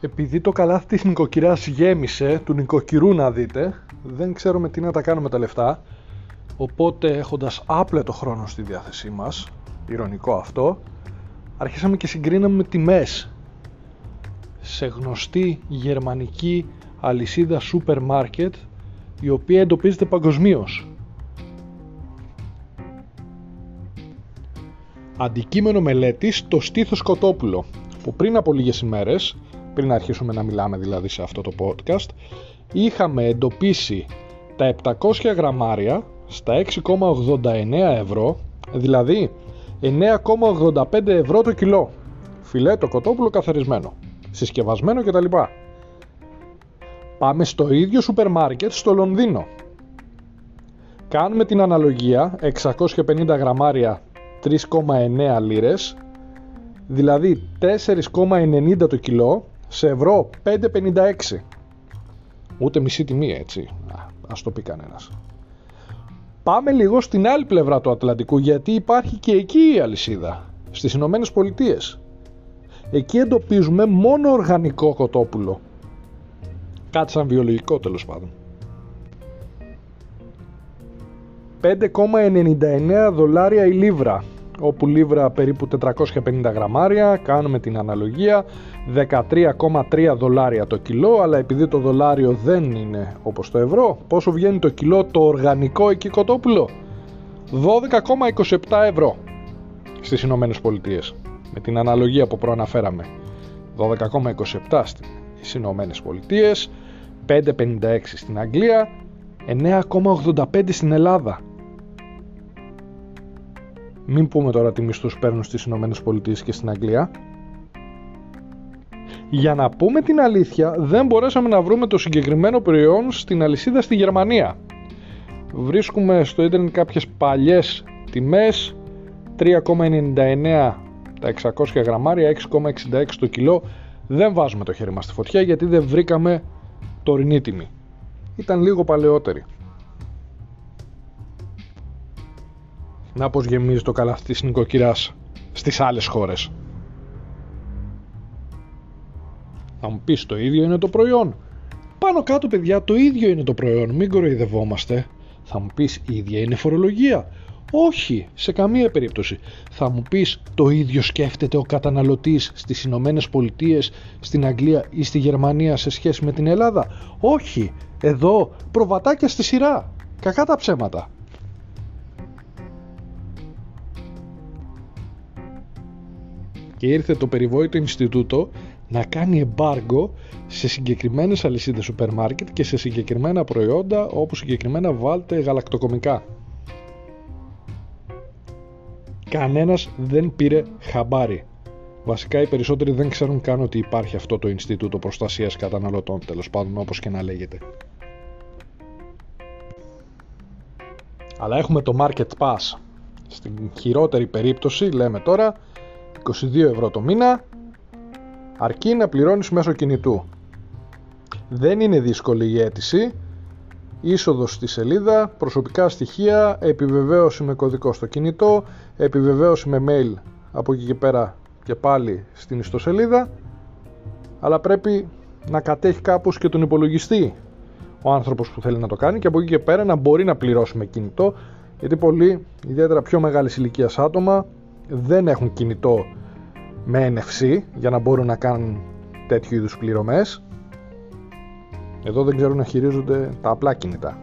Επειδή το καλάθι της νοικοκυράς γέμισε, του νοικοκυρού να δείτε, δεν ξέρουμε τι να τα κάνουμε τα λεφτά, οπότε έχοντας άπλετο χρόνο στη διάθεσή μας, ηρωνικό αυτό, αρχίσαμε και συγκρίναμε τιμές σε γνωστή γερμανική αλυσίδα σούπερ μάρκετ η οποία εντοπίζεται παγκοσμίως. Αντικείμενο μελέτης το στήθος κοτόπουλο που πριν από λίγες ημέρες πριν αρχίσουμε να μιλάμε δηλαδή σε αυτό το podcast είχαμε εντοπίσει τα 700 γραμμάρια στα 6,89 ευρώ δηλαδή 9,85 ευρώ το κιλό. Φιλέτο κοτόπουλο καθαρισμένο συσκευασμένο κτλ πάμε στο ίδιο σούπερ μάρκετ στο Λονδίνο. Κάνουμε την αναλογία 650 γραμμάρια 3,9 λίρες δηλαδή 4,90 το κιλό σε ευρώ 5,56 ούτε μισή τιμή έτσι. Α, ας το πει κανένας. Πάμε λίγο στην άλλη πλευρά του Ατλαντικού γιατί υπάρχει και εκεί η αλυσίδα στις Ηνωμένες Πολιτείες. εκεί εντοπίζουμε μόνο οργανικό κοτόπουλο. Κάτι σαν βιολογικό τέλος πάντων. 5,99 δολάρια η λίβρα όπου λίβρα περίπου 450 γραμμάρια, κάνουμε την αναλογία, 13,3 δολάρια το κιλό, αλλά επειδή το δολάριο δεν είναι όπως το ευρώ, πόσο βγαίνει το κιλό το οργανικό εκεί κοτόπουλο; 12,27 ευρώ στις Ηνωμένες Πολιτείες. Με την αναλογία που προαναφέραμε. 12,27 στις Ηνωμένες Πολιτείες, 5,56 στην Αγγλία, 9,85 στην Ελλάδα. Μην πούμε τώρα τι μισθούς παίρνουν στις Ηνωμένες Πολιτείες και στην Αγγλία. Για να πούμε την αλήθεια, δεν μπορέσαμε να βρούμε το συγκεκριμένο προϊόν στην αλυσίδα στη Γερμανία. Βρίσκουμε στο ίντερνετ κάποιες παλιές τιμές, 3,99 τα 600 γραμμάρια, 6,66 το κιλό. Δεν βάζουμε το χέρι μας στη φωτιά γιατί δεν βρήκαμε τωρινή τιμή. Ήταν λίγο παλαιότερη. Να πως γεμίζει το καλάθι της νοικοκυράς στις άλλες χώρες. Θα μου πεις το ίδιο είναι το προϊόν. Πάνω κάτω παιδιά το ίδιο είναι το προϊόν, μην κοροϊδευόμαστε. Θα μου πεις η ίδια είναι φορολογία. Όχι, σε καμία περίπτωση. Θα μου πεις το ίδιο σκέφτεται ο καταναλωτής στις Ηνωμένες Πολιτείες, στην Αγγλία ή στη Γερμανία σε σχέση με την Ελλάδα. Όχι, εδώ προβατάκια στη σειρά. Κακά τα ψέματα. Και ήρθε το περιβόητο Ινστιτούτο να κάνει εμπάργκο σε συγκεκριμένες αλυσίδες σούπερ μάρκετ και σε συγκεκριμένα προϊόντα όπως συγκεκριμένα βάλτε γαλακτοκομικά. Κανένας δεν πήρε χαμπάρι. Βασικά οι περισσότεροι δεν ξέρουν καν ότι υπάρχει αυτό το Ινστιτούτο Προστασίας Καταναλωτών, τέλος πάντων όπως και να λέγεται. Αλλά έχουμε το Market Pass. Στην χειρότερη περίπτωση, λέμε τώρα, 22 ευρώ το μήνα αρκεί να πληρώνεις μέσω κινητού. Δεν είναι δύσκολη η αίτηση. Είσοδος στη σελίδα, προσωπικά στοιχεία, επιβεβαίωση με κωδικό στο κινητό, επιβεβαίωση με mail από εκεί και πέρα και πάλι στην ιστοσελίδα αλλά πρέπει να κατέχει κάπως και τον υπολογιστή ο άνθρωπος που θέλει να το κάνει και από εκεί και πέρα να μπορεί να πληρώσει με κινητό γιατί πολλοί, ιδιαίτερα πιο μεγάλης ηλικίας άτομα δεν έχουν κινητό με NFC για να μπορούν να κάνουν τέτοιου είδους πληρωμές. Εδώ δεν ξέρουν να χειρίζονται τα απλά κινητά.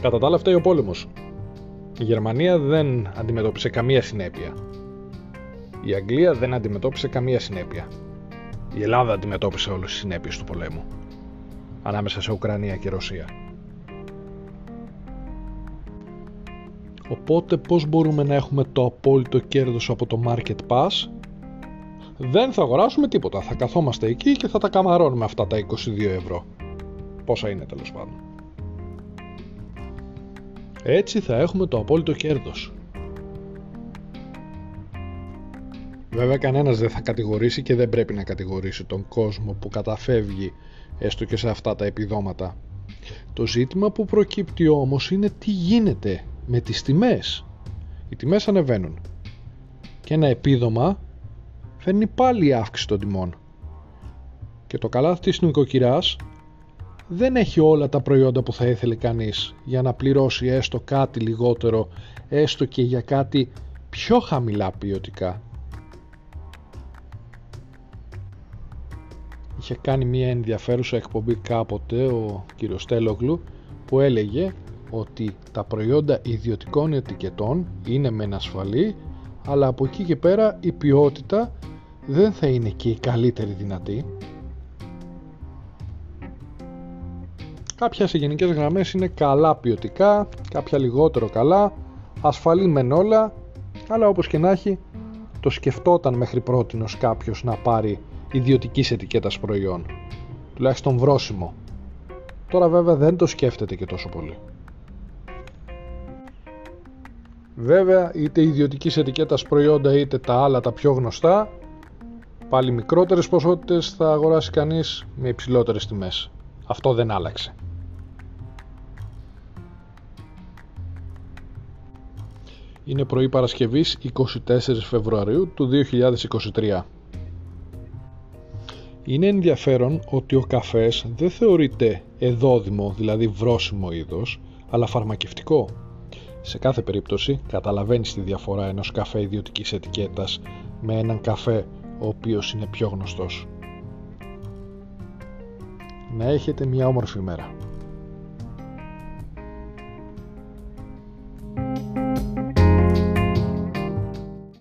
Κατά τα άλλα αυτά ο πόλεμος. Η Γερμανία δεν αντιμετώπισε καμία συνέπεια. Η Αγγλία δεν αντιμετώπισε καμία συνέπεια. Η Ελλάδα αντιμετώπισε όλες τις συνέπειες του πολέμου ανάμεσα σε Ουκρανία και Ρωσία Οπότε πώς μπορούμε να έχουμε το απόλυτο κέρδος από το Market Pass; Δεν θα αγοράσουμε τίποτα. Θα καθόμαστε εκεί και θα τα καμαρώνουμε αυτά τα 22 ευρώ. Πόσα είναι τέλος πάντων. Έτσι θα έχουμε το απόλυτο κέρδος. Βέβαια κανένας δεν θα κατηγορήσει και δεν πρέπει να κατηγορήσει τον κόσμο που καταφεύγει έστω και σε αυτά τα επιδόματα. Το ζήτημα που προκύπτει όμως είναι τι γίνεται με τις τιμές. Οι τιμές ανεβαίνουν. Και ένα επίδομα φέρνει πάλι αύξηση των τιμών. Και το καλάθι της νοικοκυράς δεν έχει όλα τα προϊόντα που θα ήθελε κανείς για να πληρώσει έστω κάτι λιγότερο, έστω και για κάτι πιο χαμηλά ποιοτικά. Είχε κάνει μια ενδιαφέρουσα εκπομπή κάποτε ο κύριος Τέλογλου που έλεγε ότι τα προϊόντα ιδιωτικών ετικετών είναι μεν ασφαλή αλλά από εκεί και πέρα η ποιότητα δεν θα είναι και η καλύτερη δυνατή Κάποια σε γενικές γραμμές είναι καλά ποιοτικά, κάποια λιγότερο καλά, ασφαλή μεν όλα, αλλά όπως και να έχει, το σκεφτόταν μέχρι πρότινος κάποιος να πάρει ιδιωτικής ετικέτας προϊόν. Τουλάχιστον βρόσιμο. Τώρα βέβαια δεν το σκέφτεται και τόσο πολύ. Βέβαια είτε ιδιωτική ετικέτας προϊόντα είτε τα άλλα τα πιο γνωστά πάλι μικρότερες ποσότητες θα αγοράσει κανείς με υψηλότερες τιμές. Αυτό δεν άλλαξε. Είναι πρωί Παρασκευής 24 Φεβρουαρίου του 2023. Είναι ενδιαφέρον ότι ο καφές δεν θεωρείται εδόδημο, δηλαδή βρόσιμο είδος, αλλά φαρμακευτικό. Σε κάθε περίπτωση καταλαβαίνεις τη διαφορά ενός καφέ ιδιωτικής ετικέτας με έναν καφέ ο οποίος είναι πιο γνωστός. Να έχετε μια όμορφη μέρα.